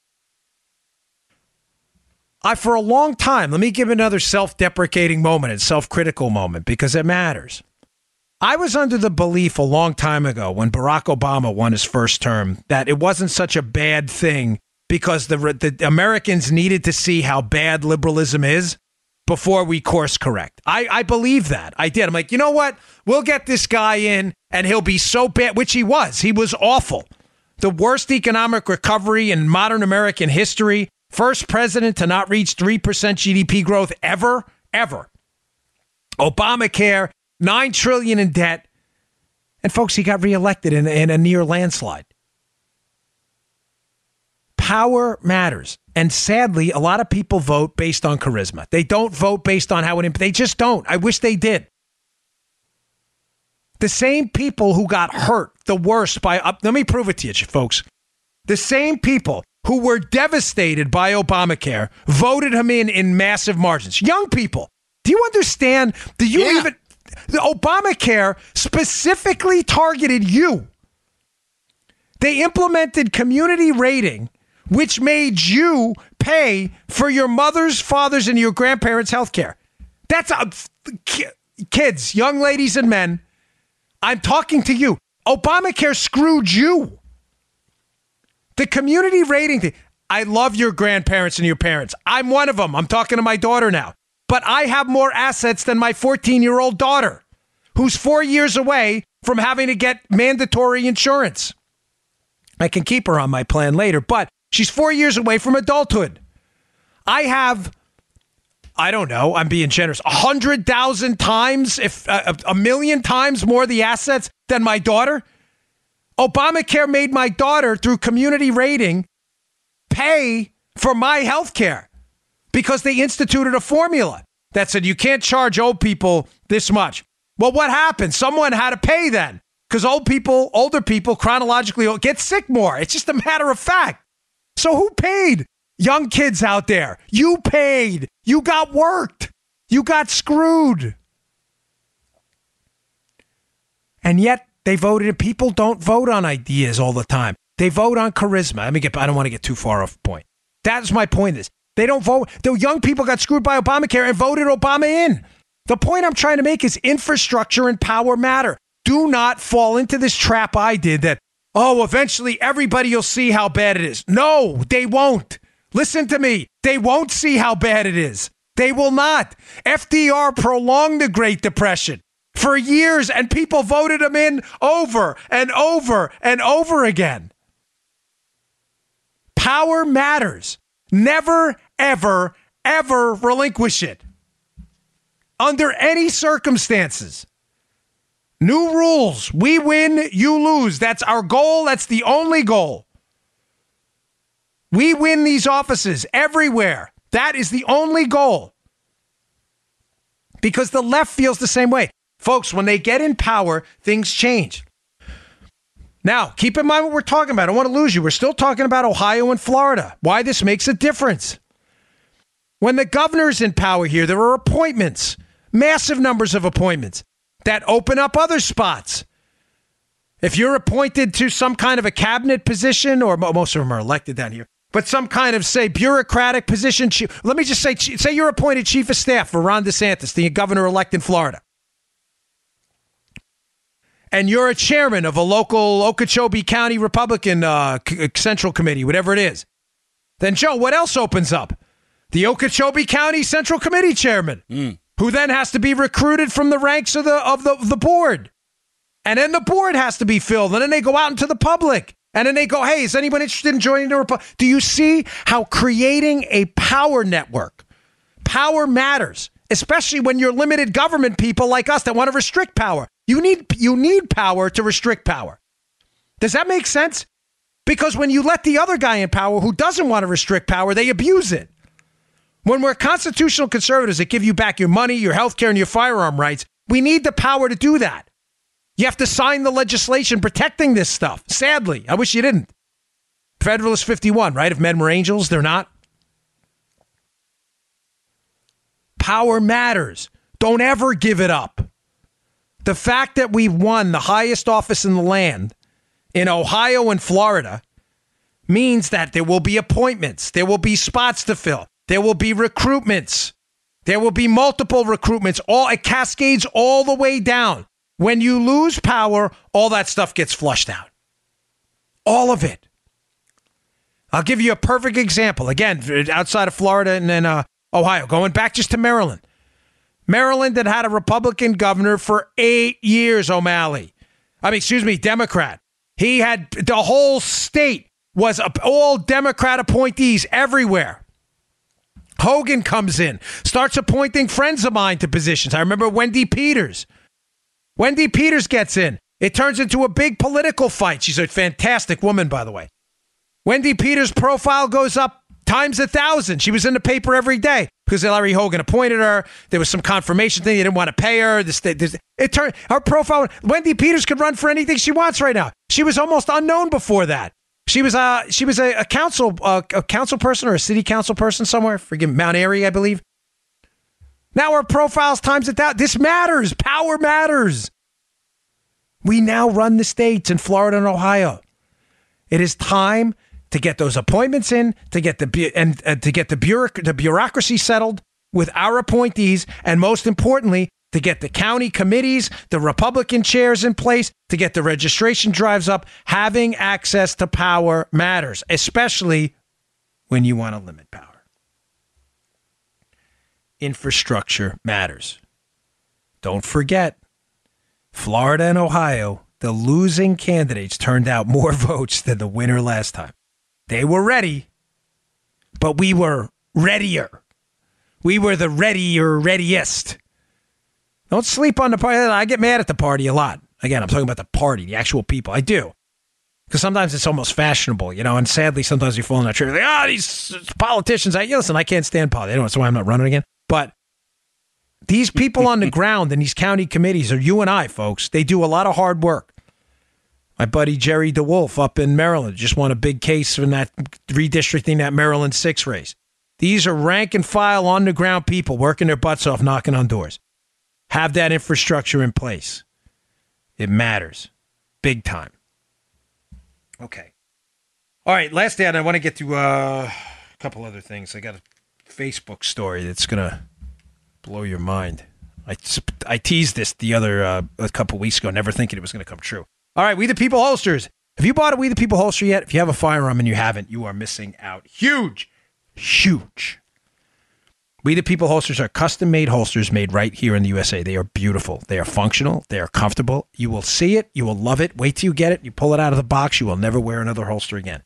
I, for a long time, let me give another self deprecating moment and self critical moment because it matters. I was under the belief a long time ago when Barack Obama won his first term that it wasn't such a bad thing because the, the Americans needed to see how bad liberalism is before we course correct. I, I believe that. I did. I'm like, you know what? We'll get this guy in and he'll be so bad, which he was. He was awful. The worst economic recovery in modern American history. First president to not reach 3% GDP growth ever, ever. Obamacare, 9 trillion in debt. And folks, he got reelected in, in a near landslide. Power matters. And sadly, a lot of people vote based on charisma. They don't vote based on how it, imp- they just don't. I wish they did. The same people who got hurt the worst by, uh, let me prove it to you, folks. The same people who were devastated by Obamacare voted him in in massive margins. Young people. Do you understand? Do you Yeah. even, the Obamacare specifically targeted you. They implemented community rating, which made you pay for your mother's, father's, and your grandparents' health care. That's a, kids, young ladies, and men. I'm talking to you. Obamacare screwed you. The community rating thing. I love your grandparents and your parents. I'm one of them. I'm talking to my daughter now. But I have more assets than my 14 year old daughter, who's four years away from having to get mandatory insurance. I can keep her on my plan later, but she's four years away from adulthood. I have, I don't know, I'm being generous, a hundred thousand times, if uh, a million times more the assets than my daughter. Obamacare made my daughter through community rating pay for my health care because they instituted a formula that said you can't charge old people this much. Well, what happened? Someone had to pay then because old people, older people chronologically get sick more. It's just a matter of fact. So who paid? Young kids out there, you paid. You got worked. You got screwed. And yet they voted. People don't vote on ideas all the time. They vote on charisma. Let me get. I don't want to get too far off point. That's my point. Is they don't vote. The young people got screwed by Obamacare and voted Obama in. The point I'm trying to make is infrastructure and power matter. Do not fall into this trap I did that, oh, eventually everybody will see how bad it is. No, they won't. Listen to me. They won't see how bad it is. They will not. FDR prolonged the Great Depression for years, and people voted him in over and over and over again. Power matters. Never, ever, ever relinquish it under any circumstances. New rules. We win, you lose. That's our goal. That's the only goal. We win these offices everywhere. That is the only goal. Because the left feels the same way. Folks, when they get in power, things change. Now, keep in mind what we're talking about. I don't want to lose you. We're still talking about Ohio and Florida. Why this makes a difference. When the governor's in power here, there are appointments, massive numbers of appointments. That open up other spots. If you're appointed to some kind of a cabinet position, or most of them are elected down here, but some kind of say bureaucratic position. Let me just say, say you're appointed chief of staff for Ron DeSantis, the governor elect in Florida, and you're a chairman of a local Okeechobee County Republican uh, c- Central Committee, whatever it is. Then Joe, what else opens up? The Okeechobee County Central Committee chairman, who then has to be recruited from the ranks of the of the, the board. And then the board has to be filled. And then they go out into the public. And then they go, hey, is anyone interested in joining the Republic? Do you see how creating a power network, power matters, especially when you're limited government people like us that want to restrict power. You need you need power to restrict power. Does that make sense? Because when you let the other guy in power who doesn't want to restrict power, they abuse it. When we're constitutional conservatives that give you back your money, your health care, and your firearm rights, we need the power to do that. You have to sign the legislation protecting this stuff. Sadly, I wish you didn't. Federalist 51, right? If men were angels, they're not. Power matters. Don't ever give it up. The fact that we've won the highest office in the land in Ohio and Florida means that there will be appointments, there will be spots to fill, there will be recruitments, there will be multiple recruitments. All it cascades all the way down. When you lose power, all that stuff gets flushed out. All of it. I'll give you a perfect example. Again, outside of Florida and then uh, Ohio, going back just to Maryland. Maryland had had a Republican governor for eight years, O'Malley. I mean, excuse me, Democrat. He had the whole state was all Democrat appointees everywhere. Hogan comes in, starts appointing friends of mine to positions. I remember Wendi Peters. Wendi Peters gets in. It turns into a big political fight. She's a fantastic woman, by the way. Wendi Peters' profile goes up times a thousand. She was in the paper every day because Larry Hogan appointed her. There was some confirmation thing. They didn't want to pay her. This, this, it turned her profile. Wendi Peters could run for anything she wants right now. She was almost unknown before that. She was a she was a, a council uh, a council person or a city council person somewhere. Forgive Mount Airy, I believe. Now our profiles times it out. This matters. Power matters. We now run the states in Florida and Ohio. It is time to get those appointments in, to get the and uh, to get the, bureauc- the bureaucracy settled with our appointees, and most importantly, to get the county committees, the Republican chairs in place, to get the registration drives up. Having access to power matters, especially when you want to limit power. Infrastructure matters. Don't forget, Florida and Ohio, the losing candidates turned out more (laughs) votes than the winner last time. They were ready, but we were readier. We were the readier, readiest. Don't sleep on the party. I get mad at the party a lot. Again, I'm talking about the party, the actual people. I do. Because sometimes it's almost fashionable, you know, and sadly, sometimes you fall in that trap. Like, ah, these politicians. I yeah, listen, I can't stand politics. That's why I'm not running again. But these people on the (laughs) ground in these county committees are you and I, folks. They do a lot of hard work. My buddy Jerry DeWolf up in Maryland just won a big case in that redistricting that Maryland six race. These are rank and file on the ground people working their butts off, knocking on doors. Have that infrastructure in place. It matters big time. Okay. All right. Last day, I want to get to uh, a couple other things. I got a Facebook story that's going to blow your mind. I, I teased this the other uh, a couple weeks ago, never thinking it was going to come true. All right, We the People holsters. Have you bought a We the People holster yet? If you have a firearm and you haven't, you are missing out. Huge, huge. We the People holsters are custom made holsters made right here in the USA. They are beautiful. They are functional. They are comfortable. You will see it. You will love it. Wait till you get it. You pull it out of the box. You will never wear another holster again.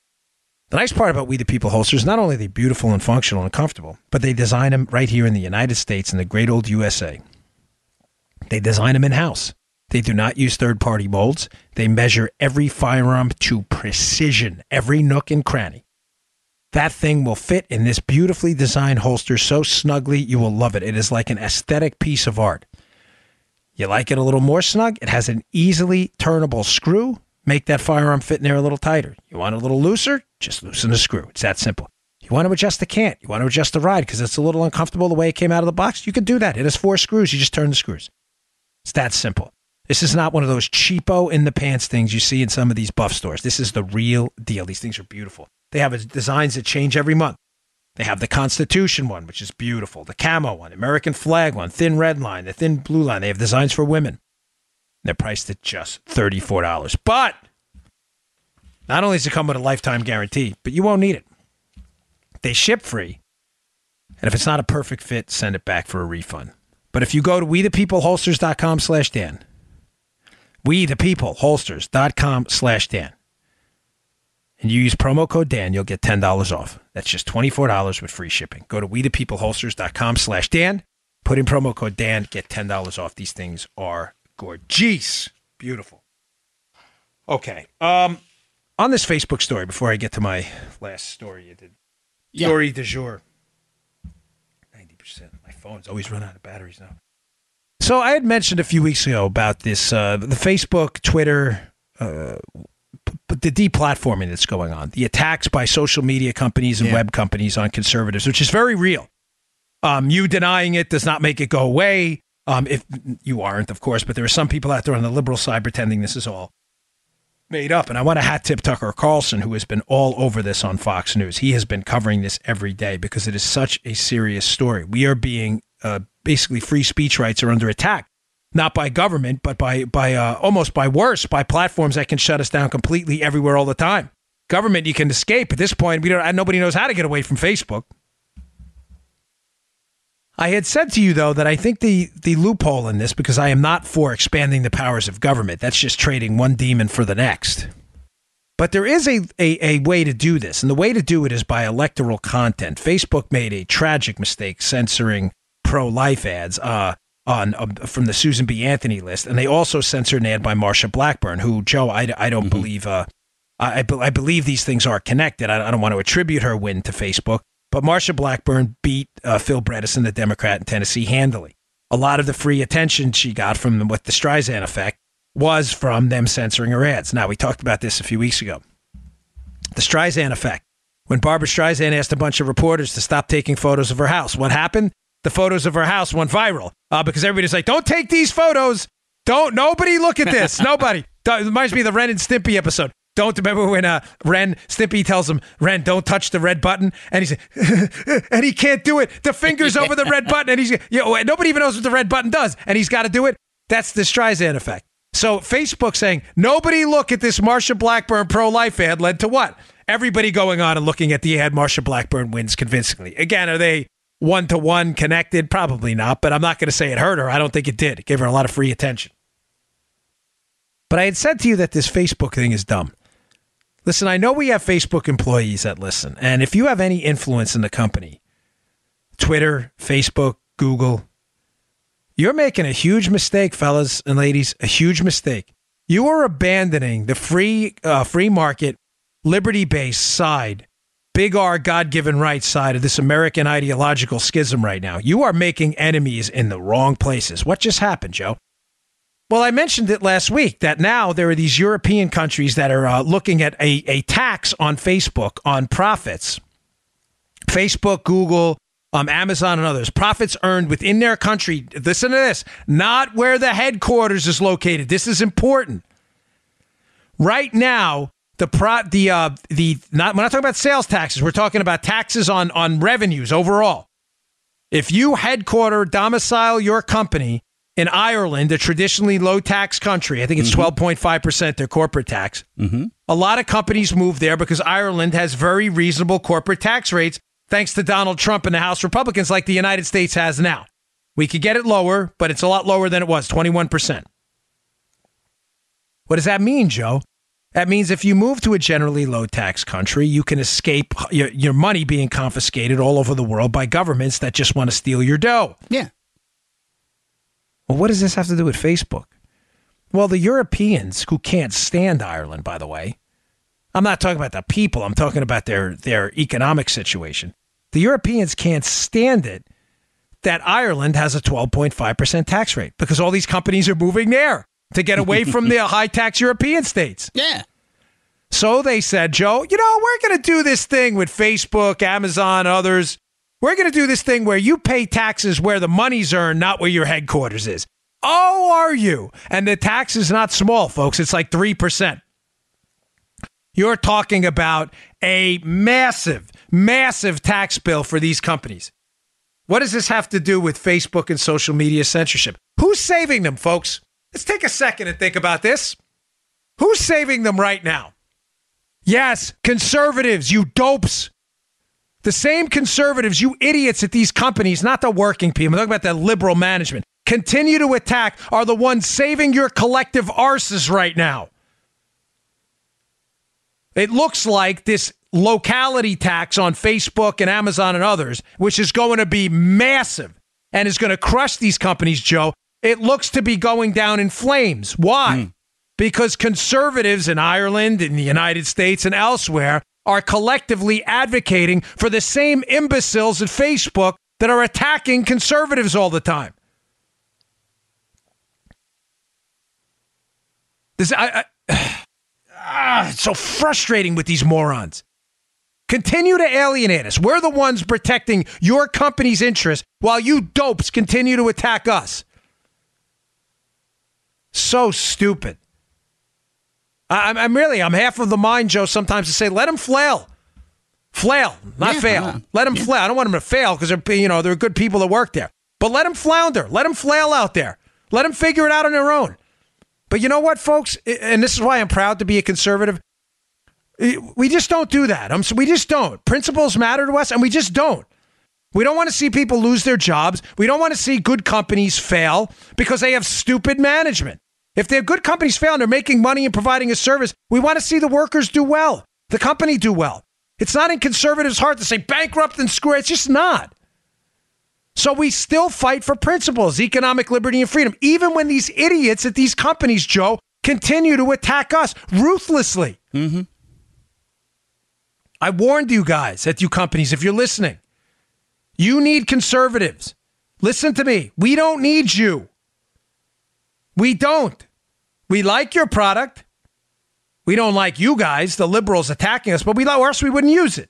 The nice part about We the People holsters, not only are they beautiful and functional and comfortable, but they design them right here in the United States in the great old USA. They design them in house. They do not use third party molds. They measure every firearm to precision, every nook and cranny. That thing will fit in this beautifully designed holster so snugly, you will love it. It is like an aesthetic piece of art. You like it a little more snug? It has an easily turnable screw. Make that firearm fit in there a little tighter. You want it a little looser? Just loosen the screw. It's that simple. You want to adjust the cant. You want to adjust the ride because it's a little uncomfortable the way it came out of the box. You can do that. It has four screws. You just turn the screws. It's that simple. This is not one of those cheapo in the pants things you see in some of these buff stores. This is the real deal. These things are beautiful. They have designs that change every month. They have the Constitution one, which is beautiful, the camo one, American flag one, thin red line, the thin blue line. They have designs for women. They're priced at just $34. But not only does it come with a lifetime guarantee, but you won't need it. They ship free. And if it's not a perfect fit, send it back for a refund. But if you go to wethepeopleholsters.com slash Dan, wethepeopleholsters.com slash Dan, and you use promo code Dan, you'll get $10 off. That's just $24 with free shipping. Go to wethepeopleholsters.com slash Dan, put in promo code Dan, get $10 off. These things are gorgeous. Beautiful. Okay. Um, on this Facebook story, before I get to my last story you did, Yeah. story du jour. 90%. My phone's always run out of batteries now. So I had mentioned a few weeks ago about this, uh, the Facebook, Twitter, uh, but the deplatforming that's going on, the attacks by social media companies and Yeah. web companies on conservatives, which is very real. Um, you denying it does not make it go away. Um, if you aren't, of course, but there are some people out there on the liberal side pretending this is all made up. And I want to hat tip Tucker Carlson, who has been all over this on Fox News. He has been covering this every day because it is such a serious story. We are being uh, basically free speech rights are under attack, not by government, but by by uh, almost by worse by platforms that can shut us down completely everywhere all the time. Government you can escape at this point. We don't. Nobody knows how to get away from Facebook. I had said to you though that I think the the loophole in this because I am not for expanding the powers of government. That's just trading one demon for the next. But there is a, a, a way to do this, and the way to do it is by electoral content. Facebook made a tragic mistake censoring pro life ads uh, on um, from the Susan B. Anthony list, and they also censored an ad by Marsha Blackburn, who Joe I, I don't believe uh, I, I be- I believe these things are connected. I, I don't want to attribute her win to Facebook, but Marsha Blackburn beat uh, Phil Bredesen, the Democrat in Tennessee, handily. A lot of the free attention she got from what the Streisand effect was from them censoring her ads. Now, we talked about this a few weeks ago. The Streisand effect. When Barbara Streisand asked a bunch of reporters to stop taking photos of her house, what happened? The photos of her house went viral uh, because everybody's like, don't take these photos. Don't, nobody look at this. (laughs) nobody. It reminds me of the Ren and Stimpy episode. Don't remember when uh, Ren Stimpy tells him, Ren, don't touch the red button, and he's (laughs) and he can't do it. The fingers (laughs) over the red button, and he's you know, nobody even knows what the red button does, and he's got to do it. That's the Streisand effect. So Facebook saying nobody look at this Marsha Blackburn pro life ad led to what? Everybody going on and looking at the ad. Marsha Blackburn wins convincingly. Again, are they one to one connected? Probably not, but I'm not going to say it hurt her. I don't think it did. It gave her a lot of free attention. But I had said to you that this Facebook thing is dumb. Listen, I know we have Facebook employees that listen, and if you have any influence in the company, Twitter, Facebook, Google, you're making a huge mistake, fellas and ladies, a huge mistake. You are abandoning the free uh, free market, liberty-based side, big R God-given right side of this American ideological schism right now. You are making enemies in the wrong places. What just happened, Joe? Well, I mentioned it last week that now there are these European countries that are uh, looking at a, a tax on Facebook on profits. Facebook, Google, um, Amazon, and others. Profits earned within their country. Listen to this not where the headquarters is located. This is important. Right now, the pro the uh the not we're not talking about sales taxes. We're talking about taxes on on revenues overall. If you headquarter domicile your company in Ireland, a traditionally low tax country, I think it's 12.5% their corporate tax. A lot of companies move there because Ireland has very reasonable corporate tax rates thanks to Donald Trump and the House Republicans like the United States has now. We could get it lower, but it's a lot lower than it was, 21%. What does that mean, Joe? That means if you move to a generally low tax country, you can escape your, your money being confiscated all over the world by governments that just want to steal your dough. Yeah. Well, what does this have to do with Facebook? Well, the Europeans who can't stand Ireland, by the way, I'm not talking about the people, I'm talking about their, their economic situation. The Europeans can't stand it that Ireland has a 12.5% tax rate because all these companies are moving there to get away from the (laughs) high tax European states. Yeah. So they said, Joe, you know, we're going to do this thing with Facebook, Amazon, others. We're going to do this thing where you pay taxes where the money's earned, not where your headquarters is. Oh, are you? And the tax is not small, folks. It's like 3%. You're talking about a massive, massive tax bill for these companies. What does this have to do with Facebook and social media censorship? Who's saving them, folks? Let's take a second and think about this. Who's saving them right now? Yes, conservatives, you dopes. The same conservatives, you idiots at these companies, not the working people, I'm talking about the liberal management, continue to attack are the ones saving your collective arses right now. It looks like this locality tax on Facebook and Amazon and others, which is going to be massive and is going to crush these companies, Joe, it looks to be going down in flames. Why? Mm. Because conservatives in Ireland, in the United States, and elsewhere are collectively advocating for the same imbeciles at Facebook that are attacking conservatives all the time. This, I, I (sighs) ah, it's so frustrating with these morons. Continue to alienate us. We're the ones protecting your company's interests while you dopes continue to attack us. So stupid. I, am really, I'm half of the mind, Joe, sometimes to say, let them flail. Flail, not yeah, fail. Uh, let them yeah. flail. I don't want them to fail because they're, you know, they're good people that work there. But let them flounder. Let them flail out there. Let them figure it out on their own. But you know what, folks? And this is why I'm proud to be a conservative. We just don't do that. I'm, we just don't. Principles matter to us, and we just don't. We don't want to see people lose their jobs. We don't want to see good companies fail because they have stupid management. If they're good companies fail and they're making money and providing a service, we want to see the workers do well, the company do well. It's not in conservatives' heart to say bankrupt and screw. It's just not. So we still fight for principles, economic liberty and freedom, even when these idiots at these companies, Joe, continue to attack us ruthlessly. Mm-hmm. I warned you guys at you companies, if you're listening, you need conservatives. Listen to me. We don't need you. We don't. We like your product. We don't like you guys, the liberals attacking us, but we or else we wouldn't use it.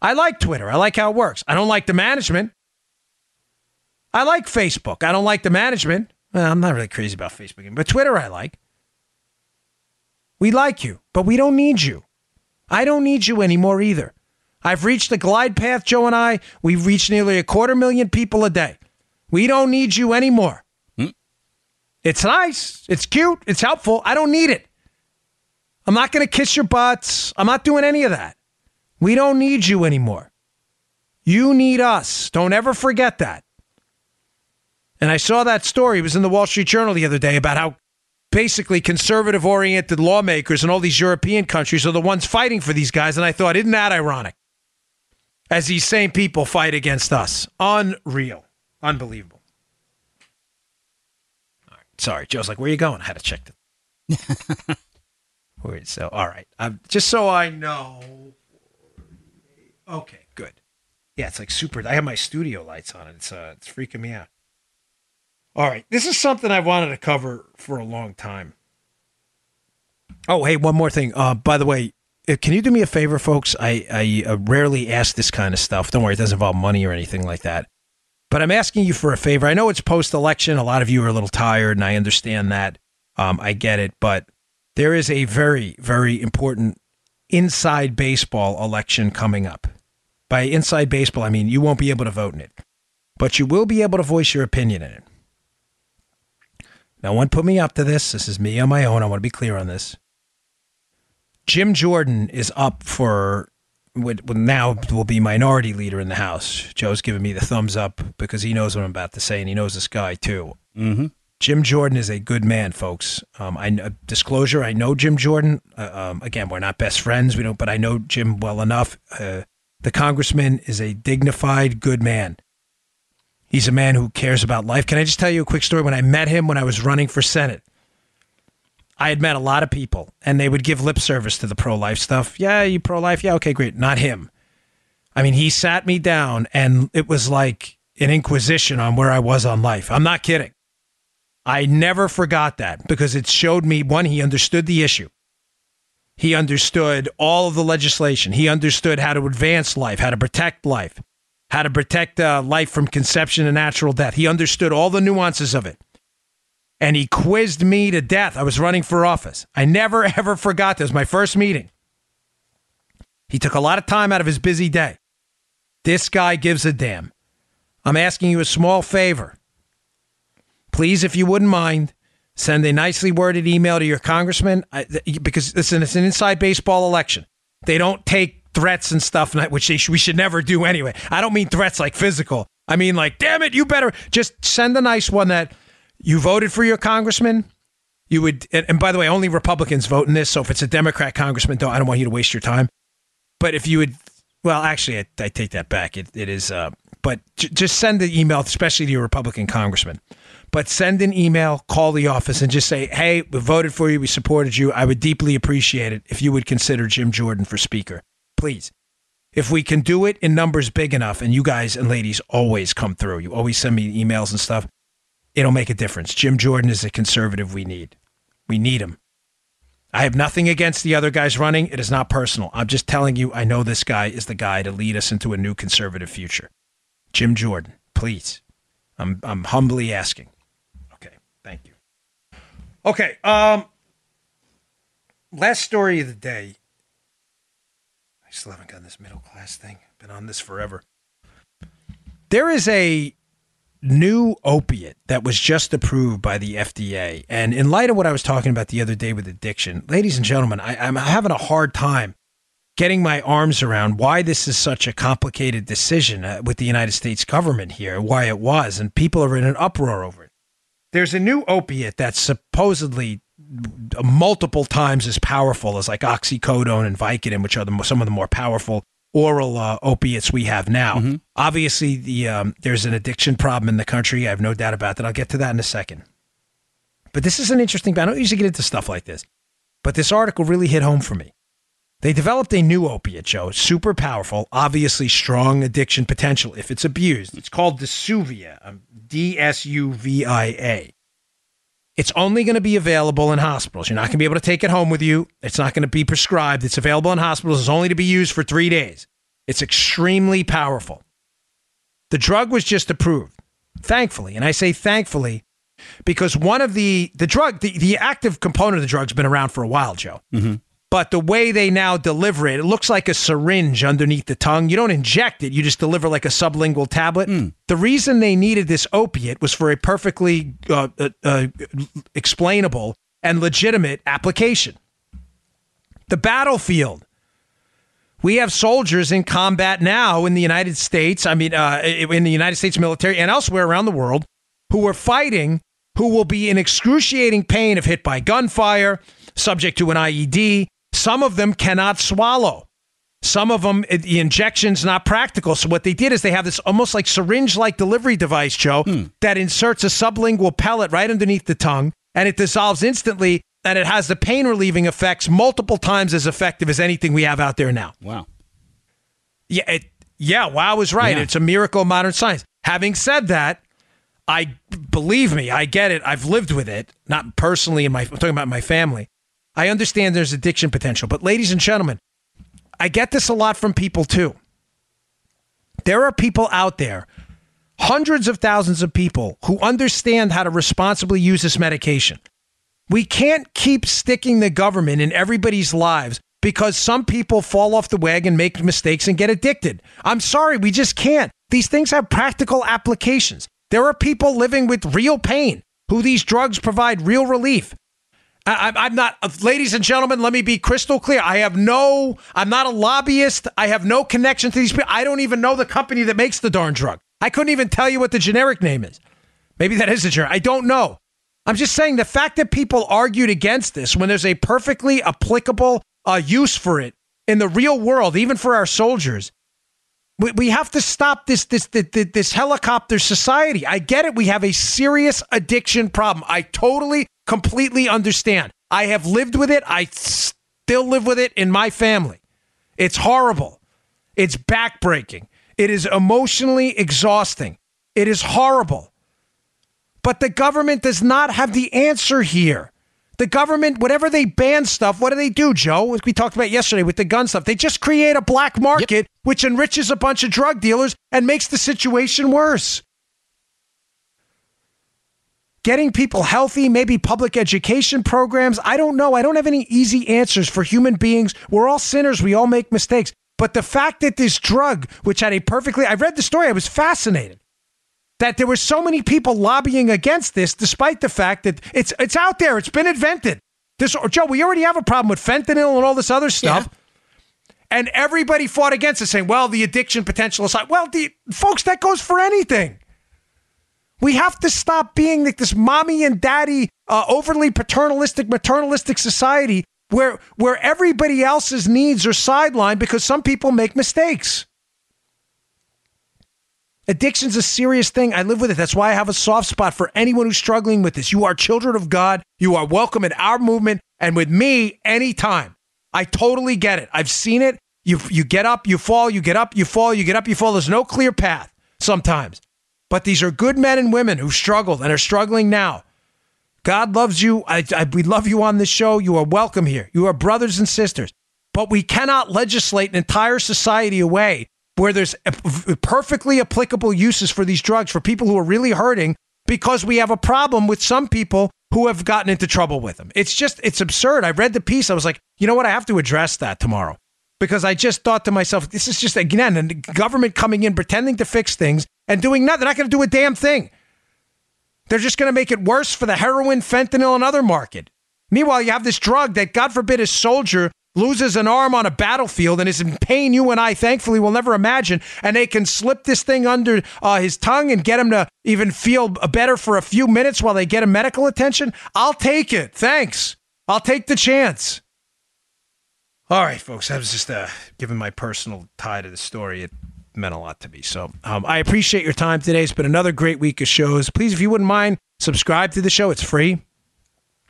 I like Twitter. I like how it works. I don't like the management. I like Facebook. I don't like the management. Well, I'm not really crazy about Facebook, but Twitter I like. We like you, but we don't need you. I don't need you anymore either. I've reached the glide path, Joe and I. We've reached nearly a quarter million people a day. We don't need you anymore. Hmm? It's nice. It's cute. It's helpful. I don't need it. I'm not going to kiss your butts. I'm not doing any of that. We don't need you anymore. You need us. Don't ever forget that. And I saw that story. It was in the Wall Street Journal the other day about how basically conservative oriented lawmakers in all these European countries are the ones fighting for these guys. And I thought, isn't that ironic? As these same people fight against us. Unreal. Unbelievable. All right. Sorry, Joe's like, where are you going? I had to check the. (laughs) Wait, so all right, um, just so I know. Okay, good. Yeah, it's like super. I have my studio lights on. And it's uh, it's freaking me out. All right, this is something I've wanted to cover for a long time. Oh, hey, one more thing. Uh, by the way, can you do me a favor, folks? I I uh, rarely ask this kind of stuff. Don't worry, it doesn't involve money or anything like that. But I'm asking you for a favor. I know it's post election. A lot of you are a little tired, and I understand that. Um, I get it. But there is a very, very important inside baseball election coming up. By inside baseball, I mean you won't be able to vote in it, but you will be able to voice your opinion in it. No one put me up to this. This is me on my own. I want to be clear on this. Jim Jordan is up for would, would now will be minority leader in the House. Joe's giving me the thumbs up because he knows what I'm about to say, and he knows this guy too. Mm-hmm. Jim Jordan is a good man, folks. Um, I uh, disclosure, I know Jim Jordan. Uh, um, again, we're not best friends, we don't, but I know Jim well enough. Uh, the congressman is a dignified, good man. He's a man who cares about life. Can I just tell you a quick story? When I met him when I was running for Senate, I had met a lot of people and they would give lip service to the pro life stuff. Yeah, you pro life? Yeah, okay, great. Not him. I mean, he sat me down and it was like an inquisition on where I was on life. I'm not kidding. I never forgot that because it showed me one, he understood the issue. He understood all of the legislation. He understood how to advance life, how to protect life, how to protect uh, life from conception and natural death. He understood all the nuances of it. And he quizzed me to death. I was running for office. I never, (laughs) ever forgot this. Was my first meeting. He took a lot of time out of his busy day. This guy gives a damn. I'm asking you a small favor. Please, if you wouldn't mind, send a nicely worded email to your congressman because listen, it's an inside baseball election. They don't take threats and stuff, which sh- we should never do anyway. I don't mean threats like physical. I mean like, damn it, you better just send a nice one that you voted for your congressman. You would, and, by the way, only Republicans vote in this. So if it's a Democrat congressman, don't I don't want you to waste your time. But if you would, well, actually, I, I take that back. It, it is, uh, but j- just send the email, especially to your Republican congressman. But send an email, call the office, and just say, "Hey, we voted for you. We supported you. I would deeply appreciate it if you would consider Jim Jordan for Speaker, please." If we can do it in numbers big enough, and you guys and ladies always come through, you always send me emails and stuff, it'll make a difference. Jim Jordan is a conservative we need. We need him. I have nothing against the other guys running. It is not personal. I'm just telling you, I know this guy is the guy to lead us into a new conservative future. Jim Jordan, please. I'm I'm humbly asking. Okay, thank you. Okay, um last story of the day. I still haven't gotten this middle class thing. Been on this forever. There is a new opiate that was just approved by the FDA. And in light of what I was talking about the other day with addiction, ladies and gentlemen, I, am having a hard time getting my arms around why this is such a complicated decision uh, with the United States government here, why it was, and people are in an uproar over it. There's a new opiate that's supposedly multiple times as powerful as like oxycodone and Vicodin, which are the, some of the more powerful oral uh, opiates we have now. Mm-hmm. Obviously, the um, there's an addiction problem in the country. I have no doubt about that. I'll get to that in a second. But this is an interesting. I don't usually get into stuff like this, but this article really hit home for me. They developed a new opiate, Joe, super powerful, obviously strong addiction potential if it's abused. It's called Dsuvia, um, D S U V I A. It's only going to be available in hospitals. You're not going to be able to take it home with you. It's not going to be prescribed. It's available in hospitals. It's only to be used for three days. It's extremely powerful. The drug was just approved, thankfully. And I say thankfully because one of the, the drug, the, the active component of the drug's been around for a while, Joe. Mm-hmm. But the way they now deliver it, it looks like a syringe underneath the tongue. You don't inject it, you just deliver like a sublingual tablet. Mm. The reason they needed this opiate was for a perfectly uh, uh, uh, explainable and legitimate application. The battlefield. We have soldiers in combat now in the United States, I mean, uh, in the United States military and elsewhere around the world, who are fighting, who will be in excruciating pain if hit by gunfire, subject to an IED, some of them cannot swallow. Some of them, the injection's not practical. So what they did is they have this almost like syringe-like delivery device, Joe, hmm. that inserts a sublingual pellet right underneath the tongue, and it dissolves instantly, and it has the pain relieving effects multiple times as effective as anything we have out there now. Wow. Yeah, it, yeah. Wow is right. Yeah. It's a miracle of modern science. Having said that, I believe me, I get it. I've lived with it, not personally in my. I'm talking about my family. I understand there's addiction potential, but ladies and gentlemen, I get this a lot from people too. There are people out there, hundreds of thousands of people, who understand how to responsibly use this medication. We can't keep sticking the government in everybody's lives because some people fall off the wagon, make mistakes, and get addicted. I'm sorry, we just can't. These things have practical applications. There are people living with real pain who these drugs provide real relief. I, am not, ladies and gentlemen, let me be crystal clear. I have no, I'm not a lobbyist. I have no connection to these people. I don't even know the company that makes the darn drug. I couldn't even tell you what the generic name is. Maybe that is a generic. I don't know. I'm just saying the fact that people argued against this when there's a perfectly applicable uh, use for it in the real world, even for our soldiers, we, we have to stop this, this this this helicopter society. I get it. We have a serious addiction problem. I totally completely understand. I have lived with it. I still live with it in my family. It's horrible. It's backbreaking. It is emotionally exhausting. It is horrible. But the government does not have the answer here. The government, whatever they ban stuff, what do they do, Joe? As we talked about yesterday with the gun stuff, they just create a black market yep. which enriches a bunch of drug dealers and makes the situation worse. getting people healthy, maybe public education programs. I don't know. I don't have any easy answers for human beings. We're all sinners. We all make mistakes. But the fact that this drug, which had a perfectly, I read the story, I was fascinated that there were so many people lobbying against this, despite the fact that it's it's out there, it's been invented. This Joe, we already have a problem with fentanyl and all this other stuff. And everybody fought against it, saying, well, the addiction potential aside. Well, the folks, that goes for anything. We have to stop being like this mommy and daddy, uh, overly paternalistic, maternalistic society where where everybody else's needs are sidelined because some people make mistakes. Addiction's a serious thing. I live with it. That's why I have a soft spot for anyone who's struggling with this. You are children of God. You are welcome in our movement and with me anytime. I totally get it. I've seen it. You you get up, you fall, you get up, you fall, you get up, you fall. There's no clear path sometimes. But these are good men and women who struggled and are struggling now. God loves you. I, I, we love you on this show. You are welcome here. You are brothers and sisters. But we cannot legislate an entire society away where there's perfectly applicable uses for these drugs for people who are really hurting because we have a problem with some people who have gotten into trouble with them. It's just, it's absurd. I read the piece. I was like, you know what? I have to address that tomorrow because I just thought to myself, this is just, again, the government coming in, pretending to fix things and doing nothing. They're not going to do a damn thing. They're just going to make it worse for the heroin, fentanyl, and other market. Meanwhile, you have this drug that, God forbid, a soldier loses an arm on a battlefield and is in pain you and I thankfully will never imagine and they can slip this thing under uh, his tongue and get him to even feel better for a few minutes while they get him medical attention? I'll take it. Thanks. I'll take the chance. All right folks I was just uh, giving my personal tie to the story. It meant a lot to me. So um, I appreciate your time today. It's been another great week of shows. Please if you wouldn't mind subscribe to the show. It's free.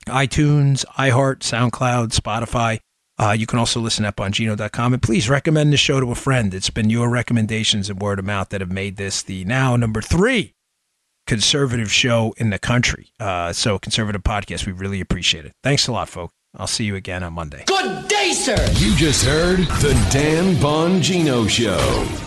iTunes, iHeart, SoundCloud, Spotify. Uh, you can also listen up Bongino.com. And please recommend the show to a friend. It's been your recommendations and word of mouth that have made this the now number three conservative show in the country. Uh, so, conservative podcast, we really appreciate it. Thanks a lot, folks. I'll see you again on Monday. Good day, sir. You just heard the Dan Bongino Show.